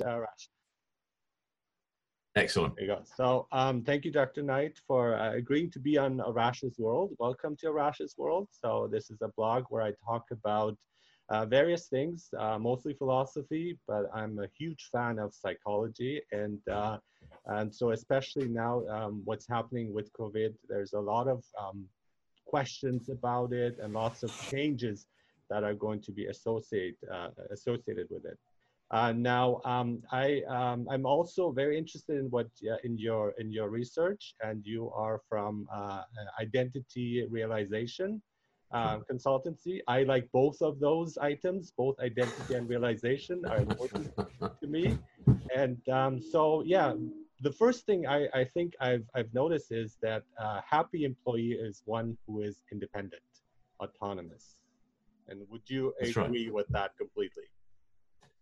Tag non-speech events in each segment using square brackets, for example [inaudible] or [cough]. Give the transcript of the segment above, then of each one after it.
uh, Rash. Excellent. There you go. So um, thank you, Dr. Knight, for uh, agreeing to be on Arash's World. Welcome to Arash's World. So this is a blog where I talk about uh, various things, uh, mostly philosophy, but I'm a huge fan of psychology. And, uh, and so especially now um, what's happening with COVID, there's a lot of um, questions about it and lots of changes that are going to be associate, uh, associated with it. Uh, now, um, I, um, I'm also very interested in what uh, in your in your research, and you are from uh, identity realization uh, consultancy. I like both of those items, both identity and realization are important to me. And um, so, yeah, the first thing I, I think I've, I've noticed is that a happy employee is one who is independent, autonomous. And would you That's agree right. with that completely?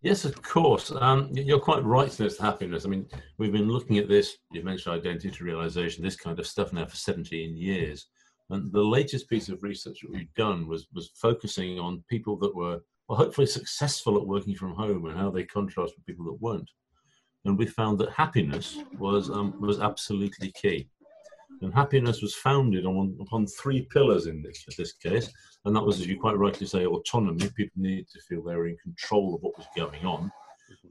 Yes, of course. Um, you're quite right to this happiness. I mean, we've been looking at this, you mentioned identity realization, this kind of stuff now for 17 years. And the latest piece of research that we've done was, was focusing on people that were well, hopefully successful at working from home and how they contrast with people that weren't. And we found that happiness was, um, was absolutely key. And happiness was founded on, upon three pillars in this, this case. And that was, as you quite rightly say, autonomy. People needed to feel they were in control of what was going on.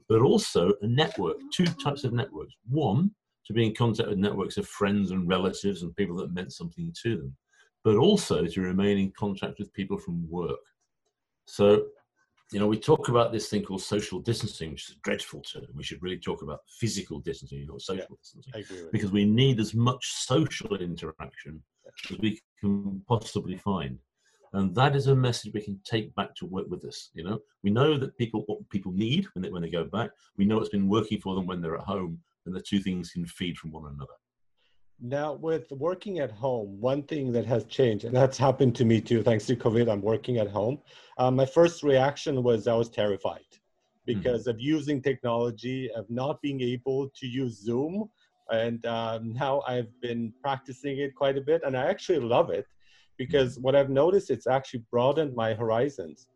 But also a network, two types of networks. One, to be in contact with networks of friends and relatives and people that meant something to them. But also to remain in contact with people from work. So you know, we talk about this thing called social distancing, which is a dreadful term. We should really talk about physical distancing, not social yeah, distancing, because we need as much social interaction as we can possibly find. And that is a message we can take back to work with us. You know, we know that people what people need when they when they go back. We know it's been working for them when they're at home, and the two things can feed from one another. Now, with working at home, one thing that has changed, and that's happened to me too, thanks to COVID, I'm working at home. Um, my first reaction was I was terrified because mm-hmm. of using technology, of not being able to use Zoom. And um, now I've been practicing it quite a bit, and I actually love it because mm-hmm. what I've noticed, it's actually broadened my horizons.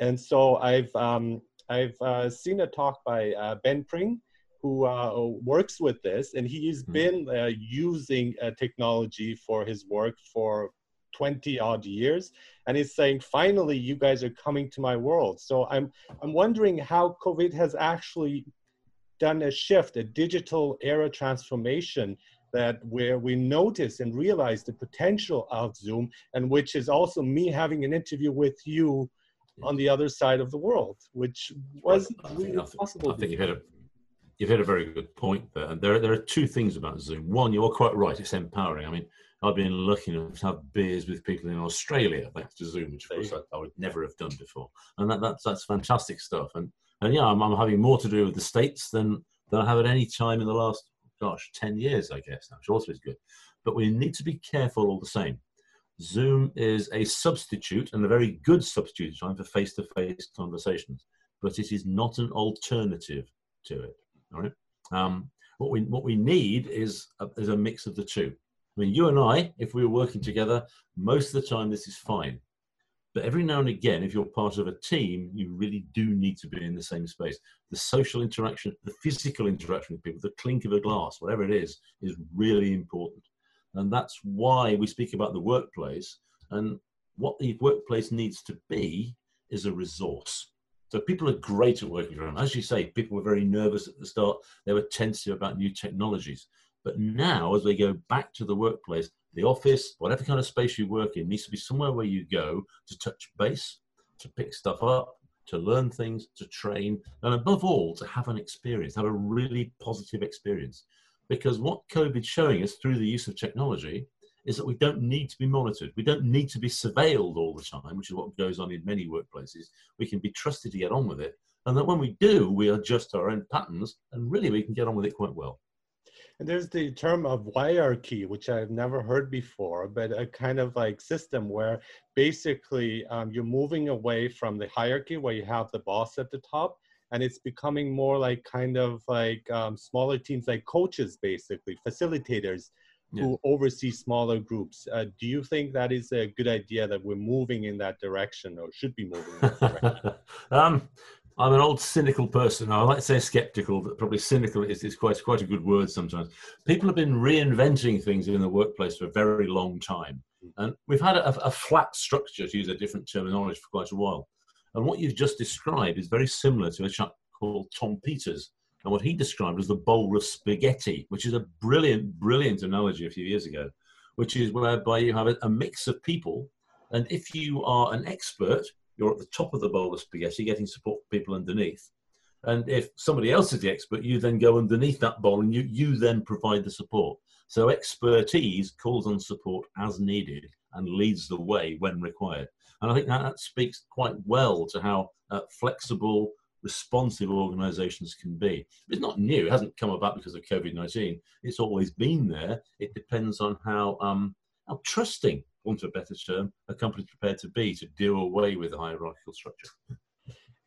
And so I've, um, I've uh, seen a talk by uh, Ben Pring, who uh, works with this, and he's mm-hmm. been uh, using uh, technology for his work for 20 odd years and he's saying finally you guys are coming to my world. So i'm i'm wondering how covid has actually done a shift a digital era transformation that where we notice and realize the potential of zoom and which is also me having an interview with you on the other side of the world which was really possible I think you hit a you've hit a very good point there. And there, there are two things about Zoom. One, you're quite right; it's empowering. I mean, I've been lucky enough to have beers with people in Australia thanks to Zoom, which of course I, I, would never have done before, and that, that's that's fantastic stuff. And and yeah, I'm, I'm having more to do with the states than than I have at any time in the last gosh ten years, I guess, which also is good. But we need to be careful all the same. Zoom is a substitute and a very good substitute time for face-to-face conversations, but it is not an alternative to it. All right. Um, what we what we need is a, is a mix of the two. I mean, you and I, if we were working together, most of the time this is fine. But every now and again, if you're part of a team, you really do need to be in the same space. The social interaction, the physical interaction with people, the clink of a glass, whatever it is, is really important. And that's why we speak about the workplace. And what the workplace needs to be is a resource. So people are great at working from home. As you say, people were very nervous at the start. They were tentative about new technologies. But now, as they go back to the workplace, the office, whatever kind of space you work in, needs to be somewhere where you go to touch base, to pick stuff up, to learn things, to train, and above all, to have an experience, have a really positive experience. Because what COVID's showing us through the use of technology is that we don't need to be monitored. We don't need to be surveilled all the time, which is what goes on in many workplaces. We can be trusted to get on with it. And that when we do, we adjust our own patterns and really we can get on with it quite well. And there's the term holacracy, which I've never heard before, but a kind of like system where basically um, you're moving away from the hierarchy where you have the boss at the top and it's becoming more like kind of like um, smaller teams like coaches basically facilitators yeah. who oversee smaller groups. Uh, do you think that is a good idea that we're moving in that direction or should be moving in that direction? [laughs] um, I'm an old cynical person. I like to say skeptical, but probably cynical is, is quite, quite a good word sometimes. People have been reinventing things in the workplace for a very long time. And we've had a, a flat structure, to use a different terminology, for quite a while. And what you've just described is very similar to a chap called Tom Peters. And what he described as the bowl of spaghetti, which is a brilliant, brilliant analogy a few years ago, which is whereby you have a, a mix of people. And if you are an expert, you're at the top of the bowl of spaghetti, getting support from people underneath. And if somebody else is the expert, you then go underneath that bowl and you, you then provide the support. So expertise calls on support as needed and leads the way when required. And I think that, that speaks quite well to how uh, flexible, responsive organizations can be. It's not new, it hasn't come about because of COVID 19. It's always been there. It depends on how, um, how trusting want a better term, a company prepared to be to do away with the hierarchical structure.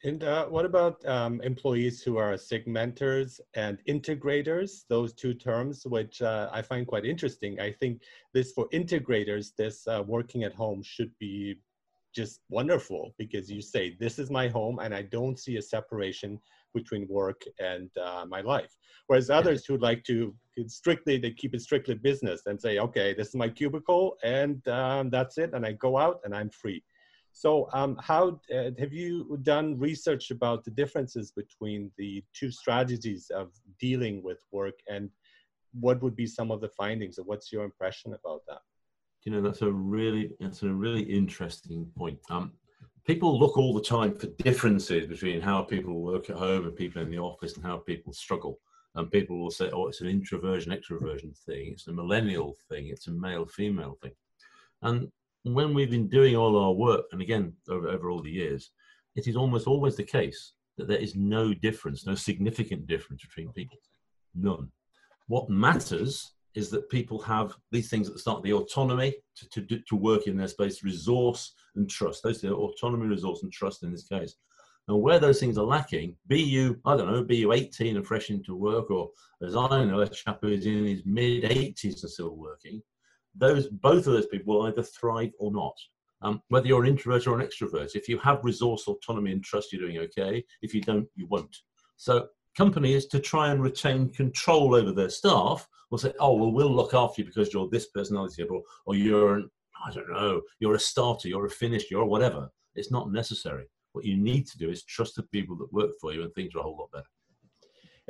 And uh, what about um, employees who are segmenters and integrators? Those two terms, which uh, I find quite interesting. I think this for integrators, this uh, working at home should be just wonderful because you say, this is my home and I don't see a separation between work and uh, my life. Whereas others who like to strictly, they keep it strictly business and say, okay, this is my cubicle and um, that's it. And I go out and I'm free. So um, how uh, have you done research about the differences between the two strategies of dealing with work and what would be some of the findings or what's your impression about that? You know, that's a really, that's a really interesting point. Um, people look all the time for differences between how people work at home and people in the office and how people struggle. And people will say, oh, it's an introversion, extroversion thing. It's a millennial thing. It's a male, female thing. And when we've been doing all our work, and again, over, over all the years, it is almost always the case that there is no difference, no significant difference between people. None. What matters is that people have these things at the start the autonomy to, to, to work in their space, resource and trust. Those are autonomy, resource, and trust in this case. And where those things are lacking, be you, I don't know, be you 18 and fresh into work, or as I know, a chap who's in his mid 80s and still working, those both of those people will either thrive or not. Um, whether you're an introvert or an extrovert, if you have resource, autonomy, and trust, you're doing okay. If you don't, you won't. So companies to try and retain control over their staff will say, oh, well, we'll look after you because you're this personality or, or you're, an, I don't know, you're a starter, you're a finished, you're whatever. It's not necessary. What you need to do is trust the people that work for you and things are a whole lot better.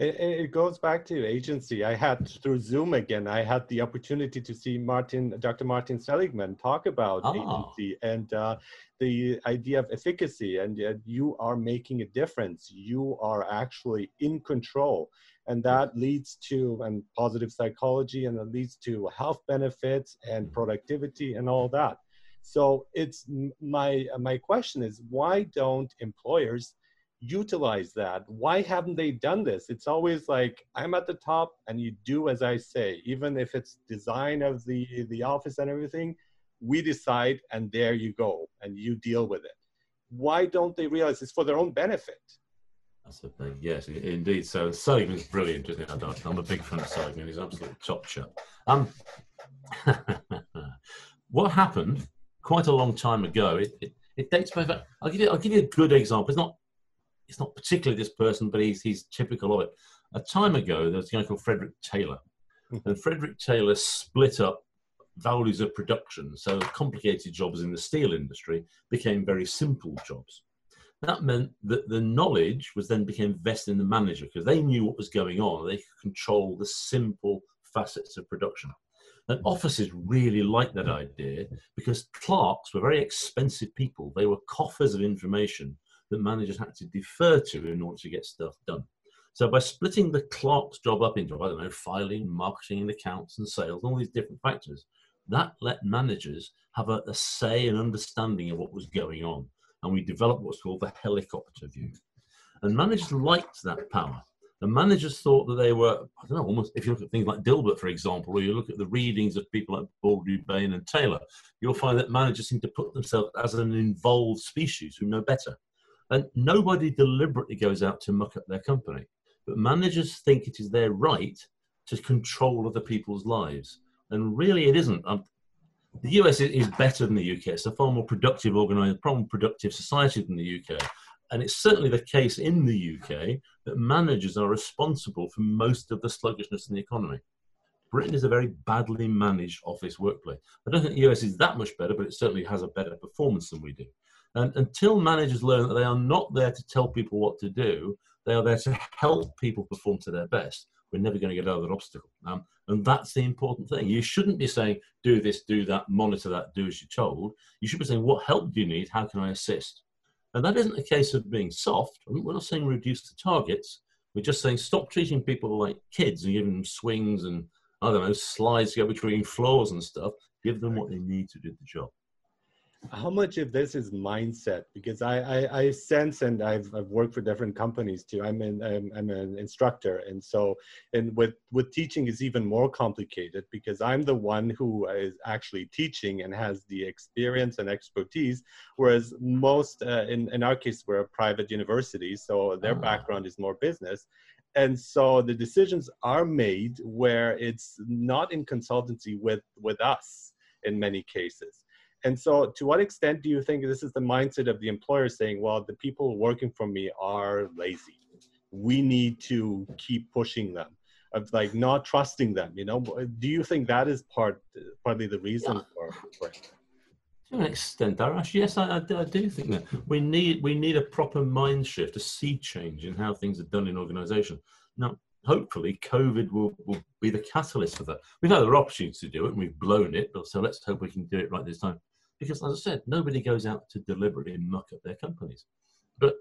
It, it, goes back to agency. I had through Zoom again. I had the opportunity to see Martin, Dr. Martin Seligman, talk about oh. agency and uh, the idea of efficacy. And uh, you are making a difference. You are actually in control, and that leads to and positive psychology, and it leads to health benefits and productivity and all that. So it's my my question is why don't employers utilize that. Why haven't they done this? It's always like I'm at the top and you do as I say, even if it's design of the the office and everything, we decide and there you go and you deal with it. Why don't they realize it's for their own benefit? That's the thing. Yes, indeed. So Seligman's brilliant, isn't it? I'm a big fan of Seligman. He's absolutely top shot. Um, [laughs] what happened quite a long time ago? It, it, it dates back. I'll give you. I'll give you a good example. It's not it's not particularly this person, but he's, he's typical of it. A time ago, there was a guy called Frederick Taylor. Hmm. and Frederick Taylor split up values of production. So complicated jobs in the steel industry became very simple jobs. That meant that the knowledge was then became vested in the manager because they knew what was going on. They could control the simple facets of production. And offices really liked that idea because clerks were very expensive people. They were coffers of information that managers had to defer to in order to get stuff done. So by splitting the clerk's job up into, I don't know, filing, marketing, and accounts and sales, all these different factors, that let managers have a, a say and understanding of what was going on. And we developed what's called the helicopter view. And managers liked that power. The managers thought that they were, I don't know, almost, if you look at things like Dilbert, for example, or you look at the readings of people like Baldry, Bain, and Taylor, you'll find that managers seem to put themselves as an involved species who know better. And nobody deliberately goes out to muck up their company. But managers think it is their right to control other people's lives. And really, it isn't. Um, the US is better than the UK. It's a far more productive, organized, far more productive society than the UK. and it's certainly the case in the UK that managers are responsible for most of the sluggishness in the economy. Britain is a very badly managed office workplace. I don't think the US is that much better, but it certainly has a better performance than we do. And until managers learn that they are not there to tell people what to do, they are there to help people perform to their best. We're never going to get over that obstacle. Um, and that's the important thing. You shouldn't be saying, do this, do that, monitor that, do as you're told. You should be saying, what help do you need? How can I assist? And that isn't a case of being soft. We're not saying reduce the targets. We're just saying stop treating people like kids and giving them swings and, I don't know, slides to go between floors and stuff. Give them what they need to do the job how much of this is mindset? Because I, I, I sense and I've, I've worked for different companies too. I'm an I'm, I'm, an instructor. And so and with with teaching is even more complicated because i'm the one who is actually teaching and has the experience and expertise. Whereas most uh, in, in our case we're a private university so their oh. background is more business. And so the decisions are made where it's not in consultancy with with us in many cases and so, to what extent do you think this is the mindset of the employer saying, well, the people working for me are lazy? We need to keep pushing them, of like not trusting them. You know, do you think that is part partly the reason yeah. for, for it? To an extent, Arash, yes, I, I, I, do think that we need we need a proper mind shift, a sea change in how things are done in organisation. Now, hopefully, COVID will, will be the catalyst for that. We've had other opportunities to do it, and we've blown it. But so let's hope we can do it right this time. Because, as I said, nobody goes out to deliberately muck up their companies. But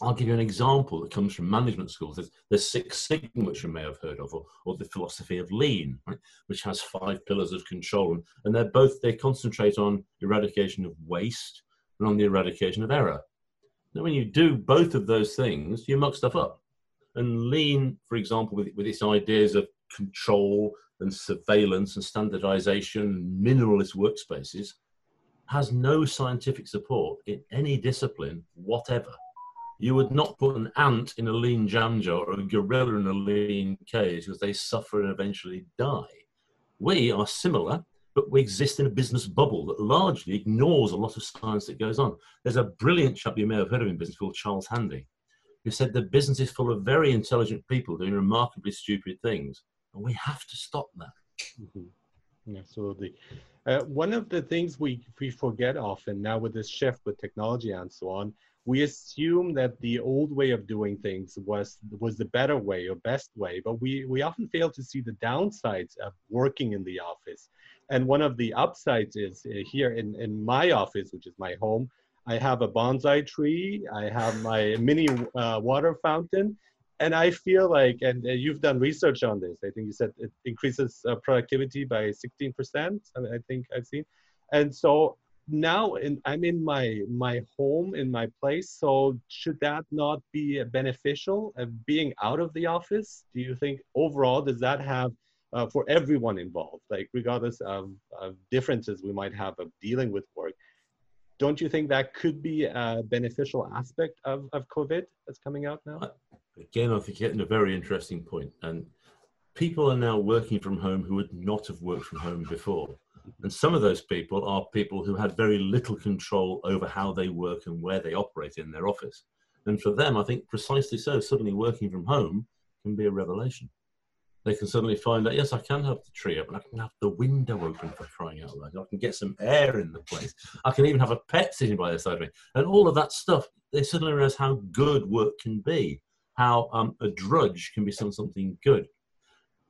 I'll give you an example that comes from management schools. There's, there's Six Sigma, which you may have heard of, or, or the philosophy of lean, right, which has five pillars of control. And, they're both, they concentrate on eradication of waste and on the eradication of error. Now, when you do both of those things, you muck stuff up. And lean, for example, with, with its ideas of control and surveillance and standardization, minimalist workspaces, has no scientific support in any discipline whatever. You would not put an ant in a lean jam jar or a gorilla in a lean cage because they suffer and eventually die. We are similar, but we exist in a business bubble that largely ignores a lot of science that goes on. There's a brilliant chap you may have heard of in business called Charles Handy, who said the business is full of very intelligent people doing remarkably stupid things, and we have to stop that. Mm-hmm. Absolutely. Uh, one of the things we, we forget often now with this shift with technology and so on, we assume that the old way of doing things was was the better way or best way, but we, we often fail to see the downsides of working in the office. And one of the upsides is uh, here in, in my office, which is my home, I have a bonsai tree, I have my mini uh, water fountain, and I feel like, and uh, you've done research on this. I think you said it increases uh, productivity by 16%. I think I've seen, and so now in, I'm in my my home in my place. So should that not be beneficial being out of the office? Do you think overall does that have uh, for everyone involved, like regardless of, of differences we might have of dealing with work? Don't you think that could be a beneficial aspect of, of COVID that's coming out now? Again, I think you're getting a very interesting point. And people are now working from home who would not have worked from home before. And some of those people are people who had very little control over how they work and where they operate in their office. And for them, I think precisely so, suddenly working from home can be a revelation. They can suddenly find out, yes, I can have the tree up and I can have the window open for crying out loud. I can get some air in the place. I can even have a pet sitting by the side of me. And all of that stuff, they suddenly realize how good work can be how um, a drudge can be something good.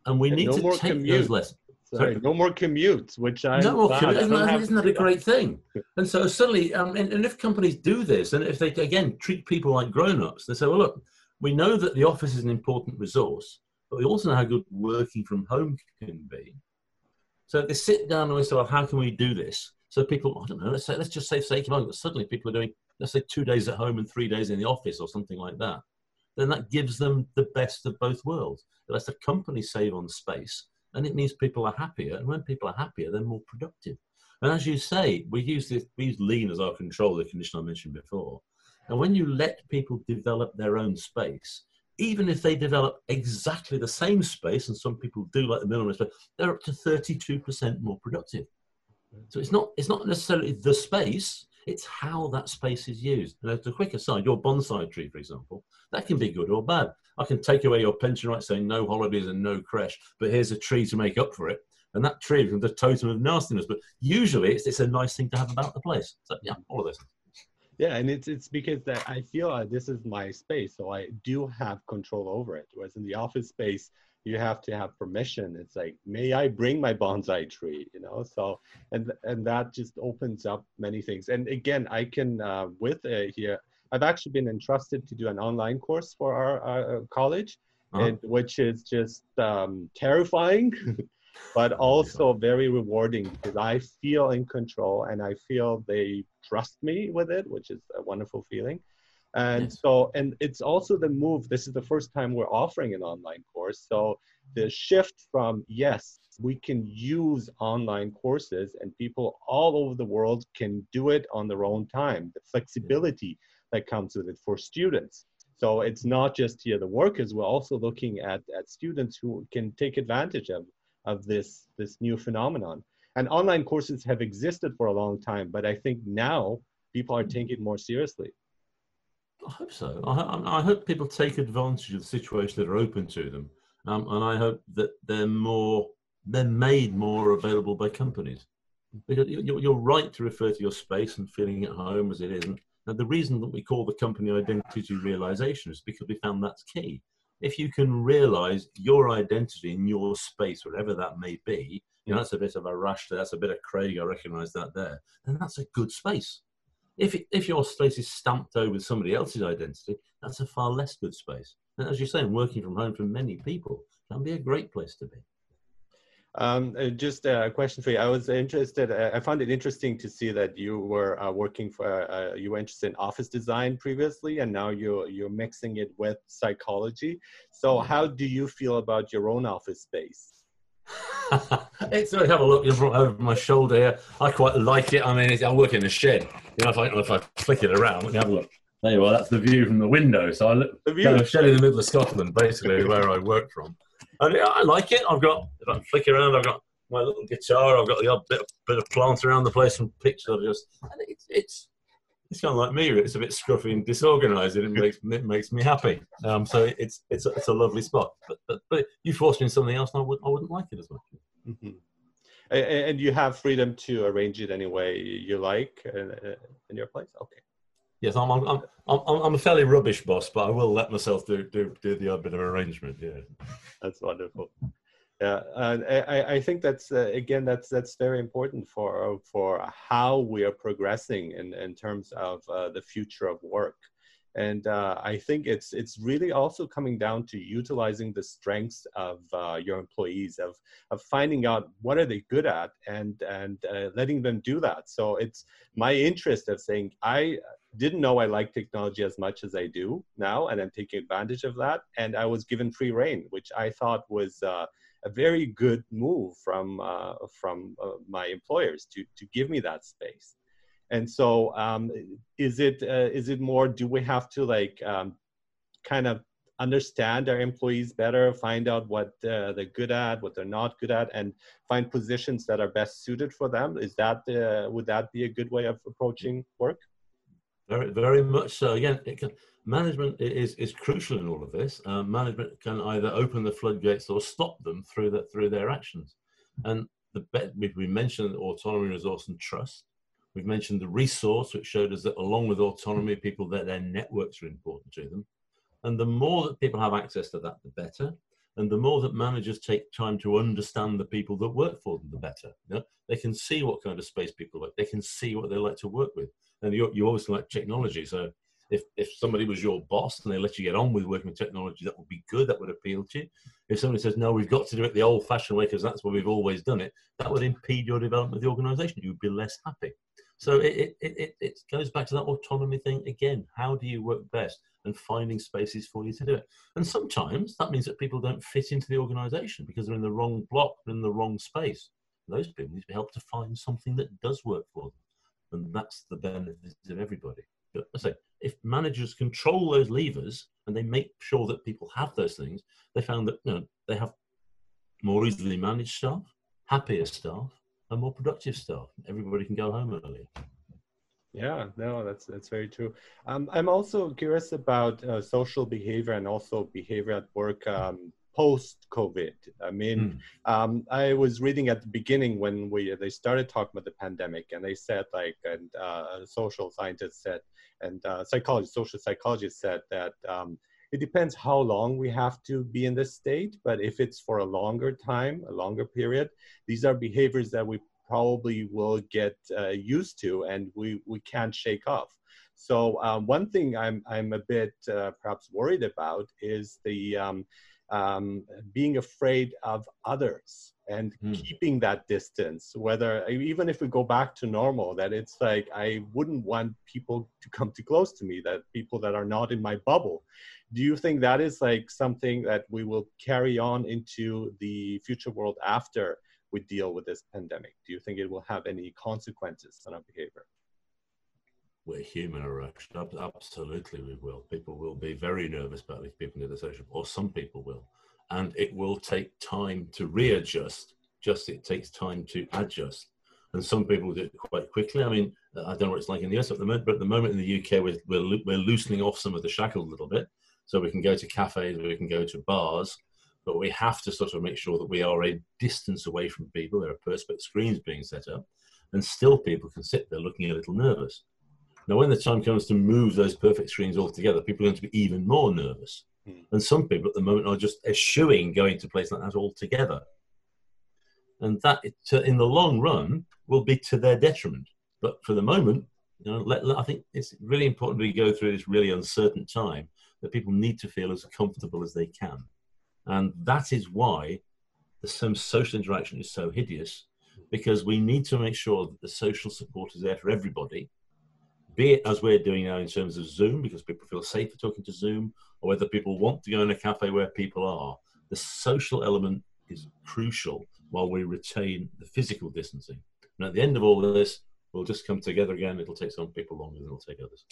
And we and need no to take commute. those lessons. Sorry, no more commutes, which I no more commutes. Isn't, that, isn't that a great thing? And so suddenly, um, and, and if companies do this, and if they again treat people like grown-ups, they say, well, look, we know that the office is an important resource, but we also know how good working from home can be. So they sit down and they say, well, how can we do this? So people, I don't know, let's say, let's just say argument, suddenly people are doing, let's say two days at home and three days in the office or something like that then that gives them the best of both worlds. It lets the company save on space, and it means people are happier. And when people are happier, they're more productive. And as you say, we use this, we use lean as our control, the condition I mentioned before. And when you let people develop their own space, even if they develop exactly the same space, and some people do like the minimalist, but they're up to 32% more productive. So it's not it's not necessarily the space, It's how that space is used. And as a quick aside, your bonsai tree, for example, that can be good or bad. I can take away your pension rights, saying no holidays and no creche, but here's a tree to make up for it. And that tree becomes the totem of nastiness. But usually it's, it's a nice thing to have about the place. So, yeah, all of this. Yeah, and it's it's because that I feel uh, this is my space, so I do have control over it. Whereas in the office space, you have to have permission. It's like, may I bring my bonsai tree? You know, so and and that just opens up many things. And again, I can uh, with uh, here, I've actually been entrusted to do an online course for our, our college, uh-huh. and which is just um, terrifying. [laughs] but also very rewarding because I feel in control and I feel they trust me with it, which is a wonderful feeling. And so, and it's also the move. This is the first time we're offering an online course. So the shift from, yes, we can use online courses and people all over the world can do it on their own time, the flexibility that comes with it for students. So it's not just here the workers, we're also looking at, at students who can take advantage of, of this, this new phenomenon. And online courses have existed for a long time, but I think now people are mm-hmm. taking it more seriously. I hope so. I, I, hope people take advantage of the situations that are open to them, um, and I hope that they're more they're made more available by companies. Because you're, you're right to refer to your space and feeling at home as it isn't. Now, the reason that we call the company identity realization is because we found that's key. If you can realize your identity in your space, whatever that may be, you know, that's a bit of Arash there, that's a bit of Craig, I recognize that there, then that's a good space. If, if your space is stamped over with somebody else's identity, that's a far less good space. And as you're saying, working from home for many people can be a great place to be. Um, uh, just a question for you. I was interested. Uh, I found it interesting to see that you were uh, working for. Uh, you were interested in office design previously, and now you're you're mixing it with psychology. So, mm-hmm. how do you feel about your own office space? It's I have a look over my shoulder here. I quite like it. I mean, I work in a shed. You know, if I if I flick it around, let me have a look. There you are. That's the view from the window. So I look the view. shed in the middle of Scotland, basically where I work from, and I like it. I've got if I flick around, I've got my little guitar. I've got the odd bit bit of plant around the place and pictures. Just it's it's it's kind of like me. It's a bit scruffy and disorganised, and it makes it makes me happy. Um, so it's it's a, it's a lovely spot. But, but but you forced me in something else, and I wouldn't I wouldn't like it as much. Mm-hmm. And you have freedom to arrange it any way you like in, in your place. Okay. Yes, I'm, I'm, I'm, I'm a fairly rubbish boss, but I will let myself do, do, do the odd bit of arrangement. Yeah. That's wonderful. Yeah, and I, I think that's uh, again that's that's very important for for how we are progressing in in terms of uh, the future of work, and uh, I think it's it's really also coming down to utilizing the strengths of uh, your employees of of finding out what are they good at and and uh, letting them do that. So it's my interest of saying I didn't know I like technology as much as I do now, and I'm taking advantage of that. And I was given free reign, which I thought was uh, a very good move from uh, from uh, my employers to to give me that space. And so, um, is it uh, is it more? Do we have to like um, kind of understand our employees better, find out what uh, they're good at, what they're not good at, and find positions that are best suited for them? Is that uh, would that be a good way of approaching work? Very, very much so. Again, can, management is, is crucial in all of this. Uh, management can either open the floodgates or stop them through that through their actions. And the we, we mentioned autonomy, resource, and trust. We've mentioned the resource, which showed us that along with autonomy, people that their networks are important to them. And the more that people have access to that, the better. And the more that managers take time to understand the people that work for them, the better. You know? They can see what kind of space people like. They can see what they like to work with. And you, you obviously like technology. So if, if somebody was your boss and they let you get on with working with technology, that would be good. That would appeal to you. If somebody says, no, we've got to do it the old fashioned way because that's where we've always done it, that would impede your development of the organization. You'd be less happy. So it, it, it, it goes back to that autonomy thing again. How do you work best? And finding spaces for you to do it. And sometimes that means that people don't fit into the organization because they're in the wrong block, in the wrong space. Those people need to be helped to find something that does work for them. And that's the benefit of everybody. But I say, if managers control those levers and they make sure that people have those things, they found that you know, they have more easily managed staff, happier staff, and more productive staff. Everybody can go home earlier. Yeah, no, that's that's very true. Um, I'm also curious about uh, social behavior and also behavior at work um, post COVID. I mean, mm. um, I was reading at the beginning when we they started talking about the pandemic, and they said like, and uh, social scientists said, and uh, psychologists, social psychologists said that um, it depends how long we have to be in this state, but if it's for a longer time, a longer period, these are behaviors that we probably will get uh, used to and we, we can't shake off. So um, one thing I'm, I'm a bit uh, perhaps worried about is the um, being afraid of others and mm. keeping that distance whether even if we go back to normal that it's like i wouldn't want people to come too close to me that people that are not in my bubble do you think that is like something that we will carry on into the future world after we deal with this pandemic? Do you think it will have any consequences on our behavior? We're human, Arash. Absolutely, we will. People will be very nervous about these people in the social, or some people will. And it will take time to readjust, just it takes time to adjust. And some people do it quite quickly. I mean, I don't know what it's like in the US at the moment, but at the moment in the UK, we're, we're, we're loosening off some of the shackles a little bit. So we can go to cafes, we can go to bars, but we have to sort of make sure that we are a distance away from people. There are perspex screens being set up, and still people can sit there looking a little nervous. Now, when the time comes to move those perspex screens all together, people are going to be even more nervous. Mm. And some people at the moment are just eschewing going to places like that altogether. And that, in the long run, will be to their detriment. But for the moment, you know, let, let, I think it's really important we go through this really uncertain time that people need to feel as comfortable as they can. And that is why the some social interaction is so hideous, because we need to make sure that the social support is there for everybody, be it as we're doing now in terms of Zoom, because people feel safer talking to Zoom, or whether people want to go in a cafe where people are. The social element is crucial while we retain the physical distancing. And at the end of all of this, we'll just come together again. It'll take some people longer than it'll take others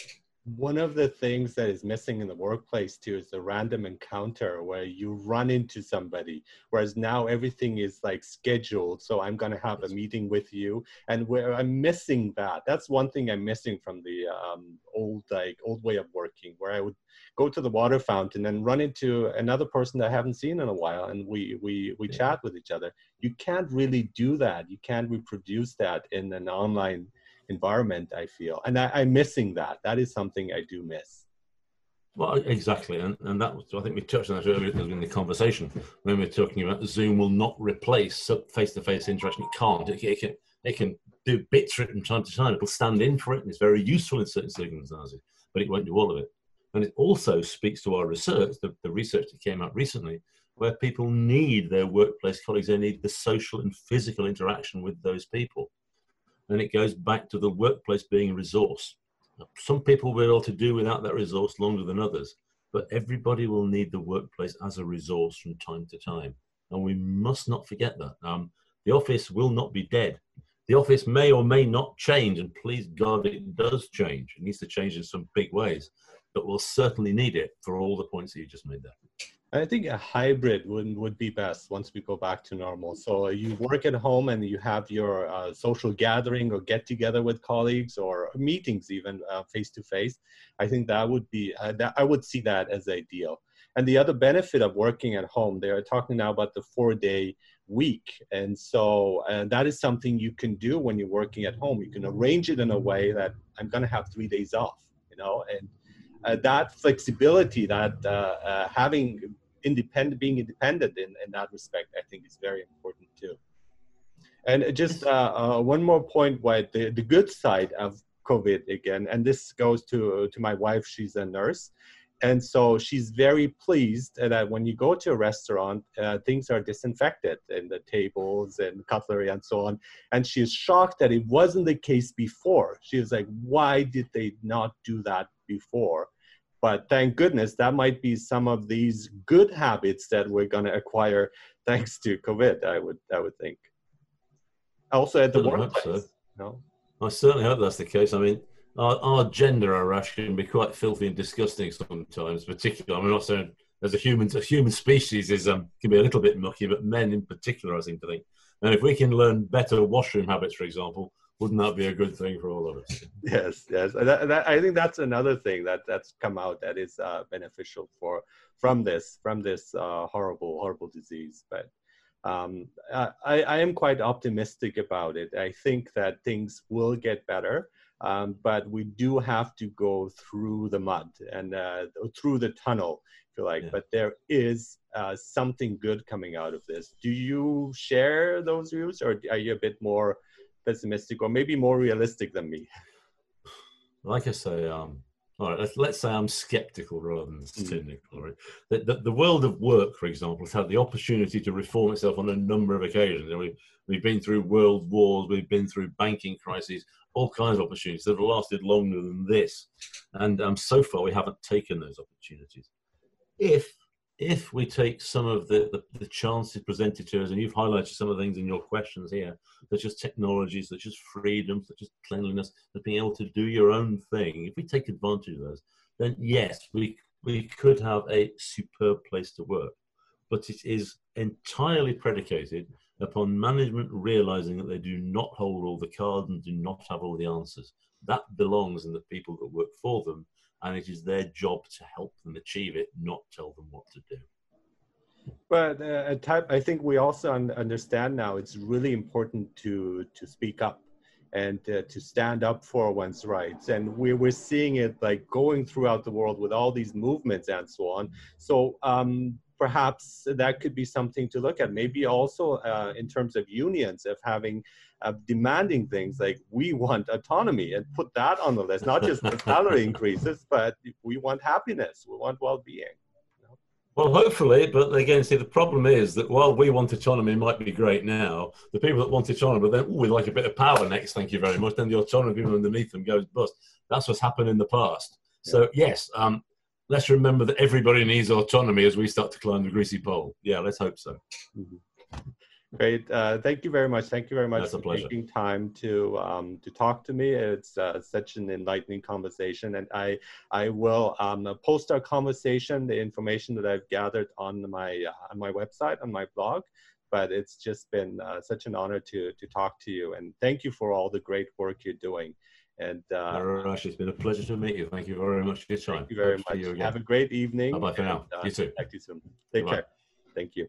one of the things that is missing in the workplace too is the random encounter where you run into somebody whereas now everything is like scheduled so i'm going to have a meeting with you and where i'm missing that. That's one thing i'm missing from the um, old like old way of working where i would go to the water fountain and run into another person that i haven't seen in a while and we we we yeah. chat with each other. You can't really do that. You can't reproduce that in an online environment i feel and I, i'm missing that that is something i do miss well, exactly, and and that was, I think we touched on that earlier in the conversation when we are talking about Zoom will not replace face-to-face interaction. It can't. It, it, can it can do bits it from time to time. It'll stand in for it, and it's very useful in certain circumstances, but it won't do all of it. And it also speaks to our research, the, the research that came out recently, where people need their workplace colleagues. They need the social and physical interaction with those people and it goes back to the workplace being a resource. Some people will be able to do without that resource longer than others, but everybody will need the workplace as a resource from time to time. And we must not forget that. Um, the office will not be dead. The office may or may not change, and please God, it does change. It needs to change in some big ways, but we'll certainly need it for all the points that you just made there. I think a hybrid would, would be best once we go back to normal. So you work at home and you have your uh, social gathering or get together with colleagues or meetings even face to face. I think that would be, uh, that, I would see that as ideal. And the other benefit of working at home, they are talking now about the four day week. And so and that is something you can do when you're working at home. You can arrange it in a way that I'm going to have three days off, you know, and uh, that flexibility, that uh, uh, having independent, being independent in, in that respect, I think is very important too. And just uh, uh, one more point, why the, the good side of COVID again, and this goes to, to my wife, she's a nurse. And so she's very pleased that when you go to a restaurant, uh, things are disinfected and the tables and cutlery and so on. And she's shocked that it wasn't the case before. She was like, why did they not do that before? But thank goodness that might be some of these good habits that we're going to acquire thanks to COVID. I would I would think. Also at the workplace. So. No? I certainly hope that's the case. I mean, our, our gender Arash can be quite filthy and disgusting sometimes, particularly. I mean, not saying as a human, a human species is um, can be a little bit mucky, but men in particular, I seem to think. And if we can learn better washroom habits, for example, Wouldn't that be a good thing for all of us? [laughs] Yes, yes. That, that, I think that's another thing that that's come out that is uh, beneficial for from this from this uh, horrible horrible disease. But um, I, I am quite optimistic about it. I think that things will get better. Um, but we do have to go through the mud and uh, through the tunnel, if you like. Yeah. But there is uh, something good coming out of this. Do you share those views, or are you a bit more pessimistic, or maybe more realistic than me? Like I say, um, all right, let's, let's say I'm skeptical rather than mm. cynical. Right? The, the, the, world of work, for example, has had the opportunity to reform itself on a number of occasions. we've, we've been through world wars, we've been through banking crises, all kinds of opportunities that have lasted longer than this. And um, so far, we haven't taken those opportunities. If if we take some of the, the, the, chances presented to us, and you've highlighted some of the things in your questions here, such as technologies, such as freedom, such as cleanliness, as being able to do your own thing, if we take advantage of those, then yes, we, we could have a superb place to work. But it is entirely predicated upon management realizing that they do not hold all the cards and do not have all the answers. That belongs in the people that work for them, and it is their job to help them achieve it, not tell them what to do. But uh, type, I think we also un- understand now it's really important to to speak up and uh, to stand up for one's rights. And we, we're seeing it like going throughout the world with all these movements and so on. So um, perhaps that could be something to look at. Maybe also uh, in terms of unions, of having uh, demanding things like we want autonomy and put that on the list, not just the salary [laughs] increases, but we want happiness, we want well-being. Well, hopefully, but again, see, the problem is that while we want autonomy might be great now, the people that want autonomy, but then, we like a bit of power next, thank you very much, then the autonomy people underneath them goes bust. That's what's happened in the past. So, yes, um, let's remember that everybody needs autonomy as we start to climb the greasy pole. Yeah, let's hope so. Mm-hmm. Great. Uh, thank you very much. Thank you very much That's for taking time to um, to talk to me. It's uh, such an enlightening conversation, and I I will um, post our conversation, the information that I've gathered on my uh, on my website on my blog. But it's just been uh, such an honor to to talk to you, and thank you for all the great work you're doing. And uh, Arash, it's been a pleasure to meet you. Thank you very much for your time. Thank you very Hope much. You Have a great evening. Bye bye for now. Uh, you too. Talk to you soon. Take care. Thank you.